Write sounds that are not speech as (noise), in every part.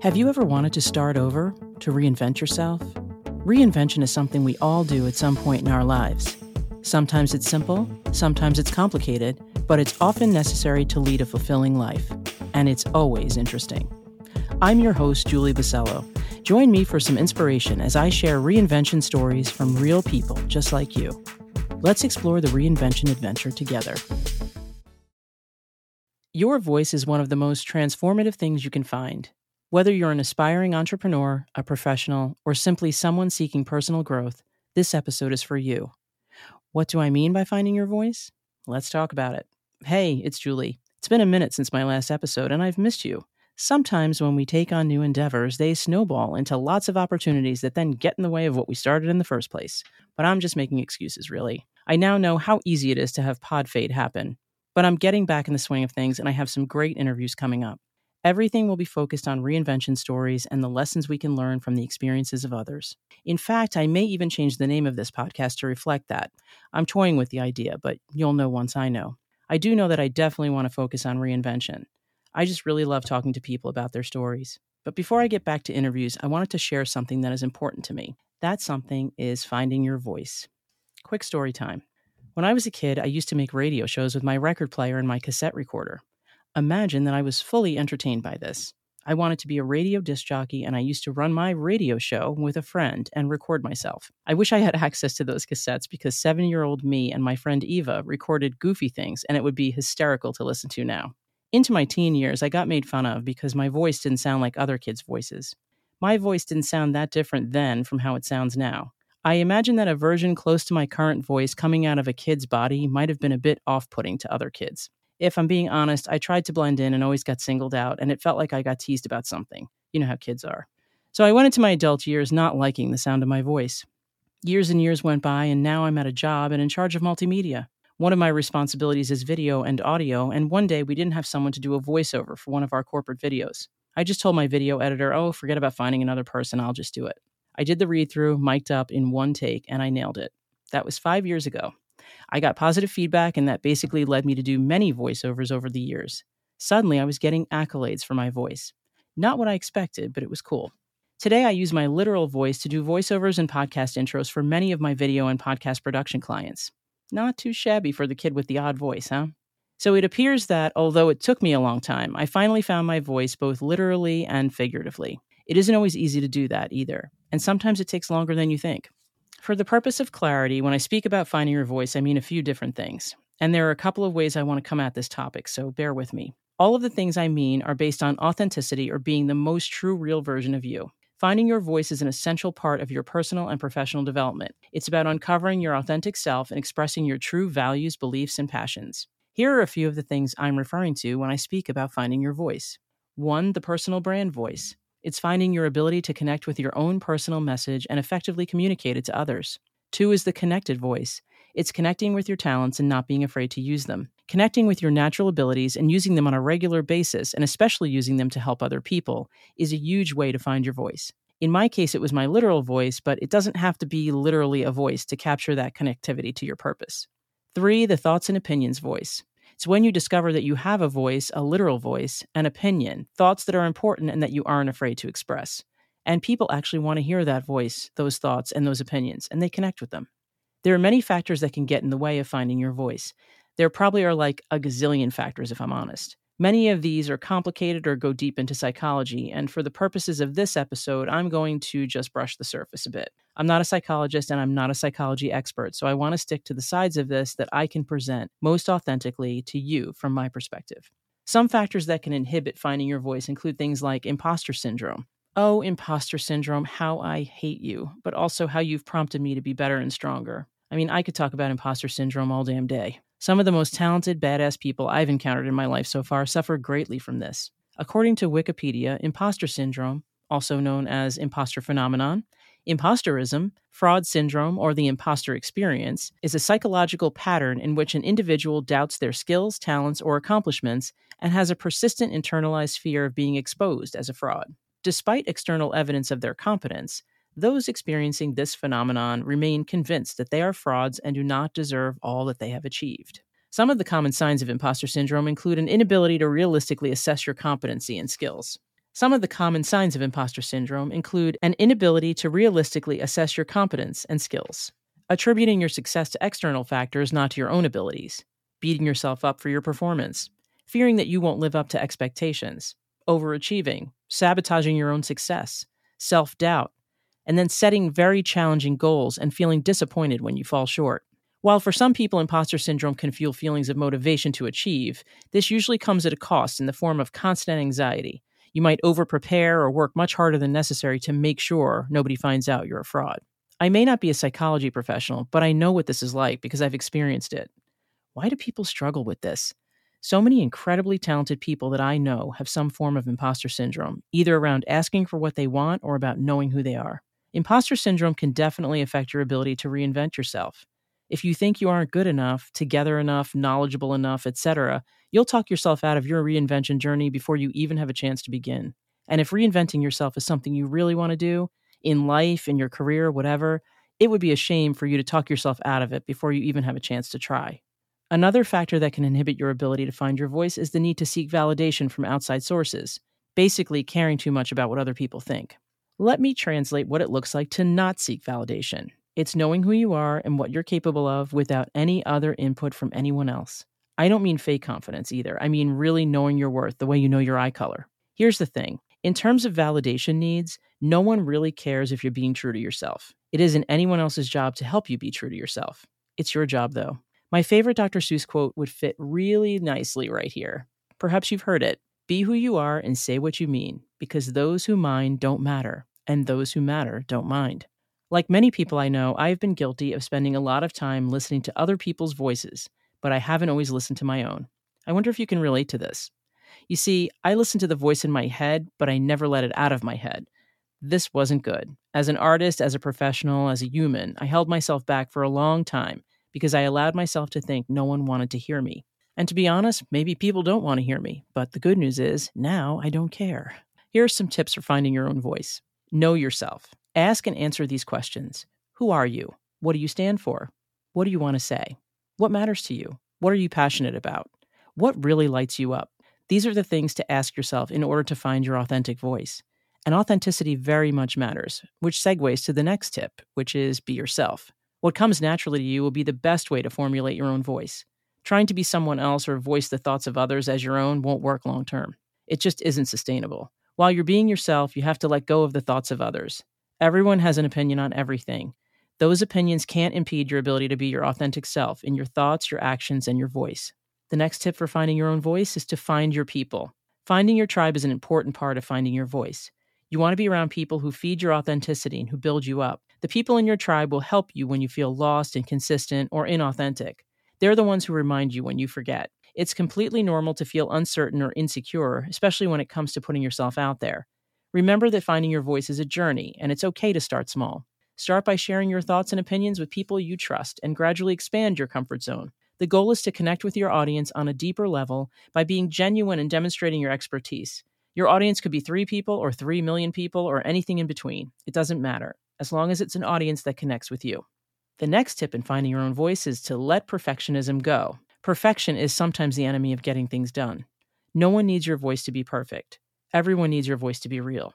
Have you ever wanted to start over, to reinvent yourself? Reinvention is something we all do at some point in our lives. Sometimes it's simple, sometimes it's complicated, but it's often necessary to lead a fulfilling life. And it's always interesting. I'm your host, Julie Basello. Join me for some inspiration as I share reinvention stories from real people just like you. Let's explore the reinvention adventure together. Your voice is one of the most transformative things you can find. Whether you're an aspiring entrepreneur, a professional, or simply someone seeking personal growth, this episode is for you. What do I mean by finding your voice? Let's talk about it. Hey, it's Julie. It's been a minute since my last episode, and I've missed you. Sometimes when we take on new endeavors, they snowball into lots of opportunities that then get in the way of what we started in the first place. But I'm just making excuses, really. I now know how easy it is to have pod fade happen. But I'm getting back in the swing of things, and I have some great interviews coming up. Everything will be focused on reinvention stories and the lessons we can learn from the experiences of others. In fact, I may even change the name of this podcast to reflect that. I'm toying with the idea, but you'll know once I know. I do know that I definitely want to focus on reinvention. I just really love talking to people about their stories. But before I get back to interviews, I wanted to share something that is important to me. That something is finding your voice. Quick story time. When I was a kid, I used to make radio shows with my record player and my cassette recorder. Imagine that I was fully entertained by this. I wanted to be a radio disc jockey, and I used to run my radio show with a friend and record myself. I wish I had (laughs) access to those cassettes because seven year old me and my friend Eva recorded goofy things, and it would be hysterical to listen to now. Into my teen years, I got made fun of because my voice didn't sound like other kids' voices. My voice didn't sound that different then from how it sounds now. I imagine that a version close to my current voice coming out of a kid's body might have been a bit off putting to other kids if I'm being honest, I tried to blend in and always got singled out, and it felt like I got teased about something. You know how kids are. So I went into my adult years not liking the sound of my voice. Years and years went by, and now I'm at a job and in charge of multimedia. One of my responsibilities is video and audio, and one day we didn't have someone to do a voiceover for one of our corporate videos. I just told my video editor, oh, forget about finding another person, I'll just do it. I did the read through, mic'd up in one take, and I nailed it. That was five years ago. I got positive feedback, and that basically led me to do many voiceovers over the years. Suddenly, I was getting accolades for my voice. Not what I expected, but it was cool. Today, I use my literal voice to do voiceovers and podcast intros for many of my video and podcast production clients. Not too shabby for the kid with the odd voice, huh? So it appears that, although it took me a long time, I finally found my voice both literally and figuratively. It isn't always easy to do that either, and sometimes it takes longer than you think. For the purpose of clarity, when I speak about finding your voice, I mean a few different things. And there are a couple of ways I want to come at this topic, so bear with me. All of the things I mean are based on authenticity or being the most true, real version of you. Finding your voice is an essential part of your personal and professional development. It's about uncovering your authentic self and expressing your true values, beliefs, and passions. Here are a few of the things I'm referring to when I speak about finding your voice. One, the personal brand voice. It's finding your ability to connect with your own personal message and effectively communicate it to others. Two is the connected voice. It's connecting with your talents and not being afraid to use them. Connecting with your natural abilities and using them on a regular basis, and especially using them to help other people, is a huge way to find your voice. In my case, it was my literal voice, but it doesn't have to be literally a voice to capture that connectivity to your purpose. Three, the thoughts and opinions voice. It's when you discover that you have a voice, a literal voice, an opinion, thoughts that are important and that you aren't afraid to express. And people actually want to hear that voice, those thoughts, and those opinions, and they connect with them. There are many factors that can get in the way of finding your voice. There probably are like a gazillion factors, if I'm honest. Many of these are complicated or go deep into psychology, and for the purposes of this episode, I'm going to just brush the surface a bit. I'm not a psychologist and I'm not a psychology expert, so I want to stick to the sides of this that I can present most authentically to you from my perspective. Some factors that can inhibit finding your voice include things like imposter syndrome. Oh, imposter syndrome, how I hate you, but also how you've prompted me to be better and stronger. I mean, I could talk about imposter syndrome all damn day. Some of the most talented, badass people I've encountered in my life so far suffer greatly from this. According to Wikipedia, imposter syndrome, also known as imposter phenomenon, imposterism, fraud syndrome, or the imposter experience, is a psychological pattern in which an individual doubts their skills, talents, or accomplishments and has a persistent internalized fear of being exposed as a fraud. Despite external evidence of their competence, those experiencing this phenomenon remain convinced that they are frauds and do not deserve all that they have achieved. Some of the common signs of imposter syndrome include an inability to realistically assess your competency and skills. Some of the common signs of imposter syndrome include an inability to realistically assess your competence and skills, attributing your success to external factors, not to your own abilities, beating yourself up for your performance, fearing that you won't live up to expectations, overachieving, sabotaging your own success, self doubt, and then setting very challenging goals and feeling disappointed when you fall short. While for some people, imposter syndrome can fuel feelings of motivation to achieve, this usually comes at a cost in the form of constant anxiety. You might over prepare or work much harder than necessary to make sure nobody finds out you're a fraud. I may not be a psychology professional, but I know what this is like because I've experienced it. Why do people struggle with this? So many incredibly talented people that I know have some form of imposter syndrome, either around asking for what they want or about knowing who they are. Imposter syndrome can definitely affect your ability to reinvent yourself. If you think you aren't good enough, together enough, knowledgeable enough, etc., you'll talk yourself out of your reinvention journey before you even have a chance to begin. And if reinventing yourself is something you really want to do in life, in your career, whatever, it would be a shame for you to talk yourself out of it before you even have a chance to try. Another factor that can inhibit your ability to find your voice is the need to seek validation from outside sources, basically caring too much about what other people think. Let me translate what it looks like to not seek validation. It's knowing who you are and what you're capable of without any other input from anyone else. I don't mean fake confidence either. I mean really knowing your worth the way you know your eye color. Here's the thing in terms of validation needs, no one really cares if you're being true to yourself. It isn't anyone else's job to help you be true to yourself. It's your job, though. My favorite Dr. Seuss quote would fit really nicely right here. Perhaps you've heard it Be who you are and say what you mean, because those who mind don't matter, and those who matter don't mind. Like many people I know, I have been guilty of spending a lot of time listening to other people's voices, but I haven't always listened to my own. I wonder if you can relate to this. You see, I listened to the voice in my head, but I never let it out of my head. This wasn't good. As an artist, as a professional, as a human, I held myself back for a long time because I allowed myself to think no one wanted to hear me. And to be honest, maybe people don't want to hear me, but the good news is now I don't care. Here are some tips for finding your own voice. Know yourself. Ask and answer these questions Who are you? What do you stand for? What do you want to say? What matters to you? What are you passionate about? What really lights you up? These are the things to ask yourself in order to find your authentic voice. And authenticity very much matters, which segues to the next tip, which is be yourself. What comes naturally to you will be the best way to formulate your own voice. Trying to be someone else or voice the thoughts of others as your own won't work long term. It just isn't sustainable. While you're being yourself, you have to let go of the thoughts of others. Everyone has an opinion on everything. Those opinions can't impede your ability to be your authentic self in your thoughts, your actions, and your voice. The next tip for finding your own voice is to find your people. Finding your tribe is an important part of finding your voice. You want to be around people who feed your authenticity and who build you up. The people in your tribe will help you when you feel lost, inconsistent, or inauthentic. They're the ones who remind you when you forget. It's completely normal to feel uncertain or insecure, especially when it comes to putting yourself out there. Remember that finding your voice is a journey, and it's okay to start small. Start by sharing your thoughts and opinions with people you trust and gradually expand your comfort zone. The goal is to connect with your audience on a deeper level by being genuine and demonstrating your expertise. Your audience could be three people or three million people or anything in between. It doesn't matter, as long as it's an audience that connects with you. The next tip in finding your own voice is to let perfectionism go. Perfection is sometimes the enemy of getting things done. No one needs your voice to be perfect. Everyone needs your voice to be real.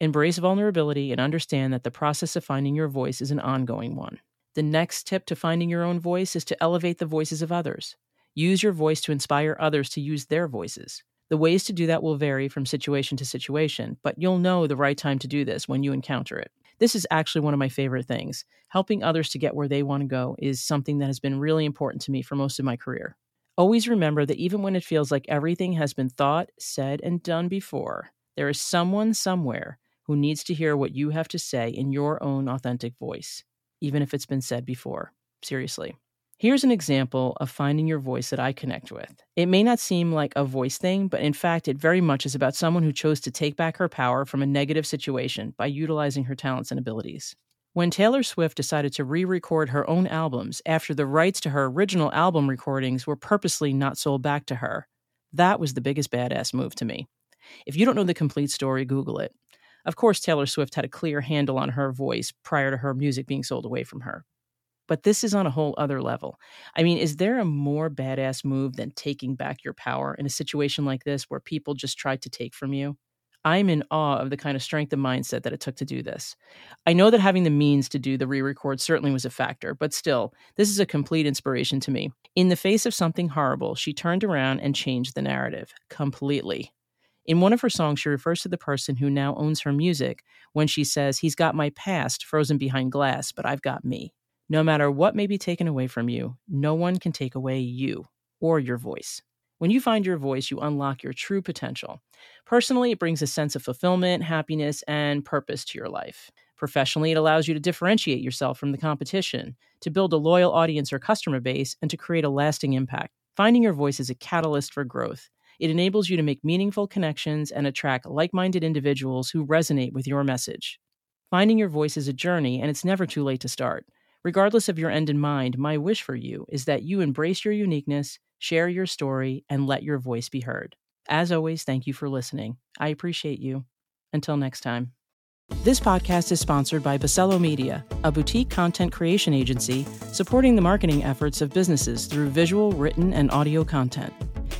Embrace vulnerability and understand that the process of finding your voice is an ongoing one. The next tip to finding your own voice is to elevate the voices of others. Use your voice to inspire others to use their voices. The ways to do that will vary from situation to situation, but you'll know the right time to do this when you encounter it. This is actually one of my favorite things. Helping others to get where they want to go is something that has been really important to me for most of my career. Always remember that even when it feels like everything has been thought, said, and done before, there is someone somewhere who needs to hear what you have to say in your own authentic voice, even if it's been said before. Seriously. Here's an example of finding your voice that I connect with. It may not seem like a voice thing, but in fact, it very much is about someone who chose to take back her power from a negative situation by utilizing her talents and abilities. When Taylor Swift decided to re record her own albums after the rights to her original album recordings were purposely not sold back to her, that was the biggest badass move to me. If you don't know the complete story, Google it. Of course, Taylor Swift had a clear handle on her voice prior to her music being sold away from her. But this is on a whole other level. I mean, is there a more badass move than taking back your power in a situation like this where people just tried to take from you? I'm in awe of the kind of strength of mindset that it took to do this. I know that having the means to do the re record certainly was a factor, but still, this is a complete inspiration to me. In the face of something horrible, she turned around and changed the narrative completely. In one of her songs, she refers to the person who now owns her music when she says, He's got my past frozen behind glass, but I've got me. No matter what may be taken away from you, no one can take away you or your voice. When you find your voice, you unlock your true potential. Personally, it brings a sense of fulfillment, happiness, and purpose to your life. Professionally, it allows you to differentiate yourself from the competition, to build a loyal audience or customer base, and to create a lasting impact. Finding your voice is a catalyst for growth. It enables you to make meaningful connections and attract like minded individuals who resonate with your message. Finding your voice is a journey, and it's never too late to start. Regardless of your end in mind, my wish for you is that you embrace your uniqueness, share your story, and let your voice be heard. As always, thank you for listening. I appreciate you. Until next time. This podcast is sponsored by Basello Media, a boutique content creation agency supporting the marketing efforts of businesses through visual, written, and audio content.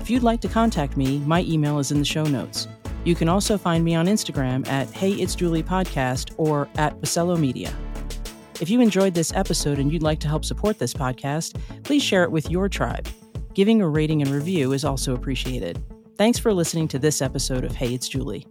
If you'd like to contact me, my email is in the show notes. You can also find me on Instagram at Hey It's Julie Podcast or at Basello Media. If you enjoyed this episode and you'd like to help support this podcast, please share it with your tribe. Giving a rating and review is also appreciated. Thanks for listening to this episode of Hey, It's Julie.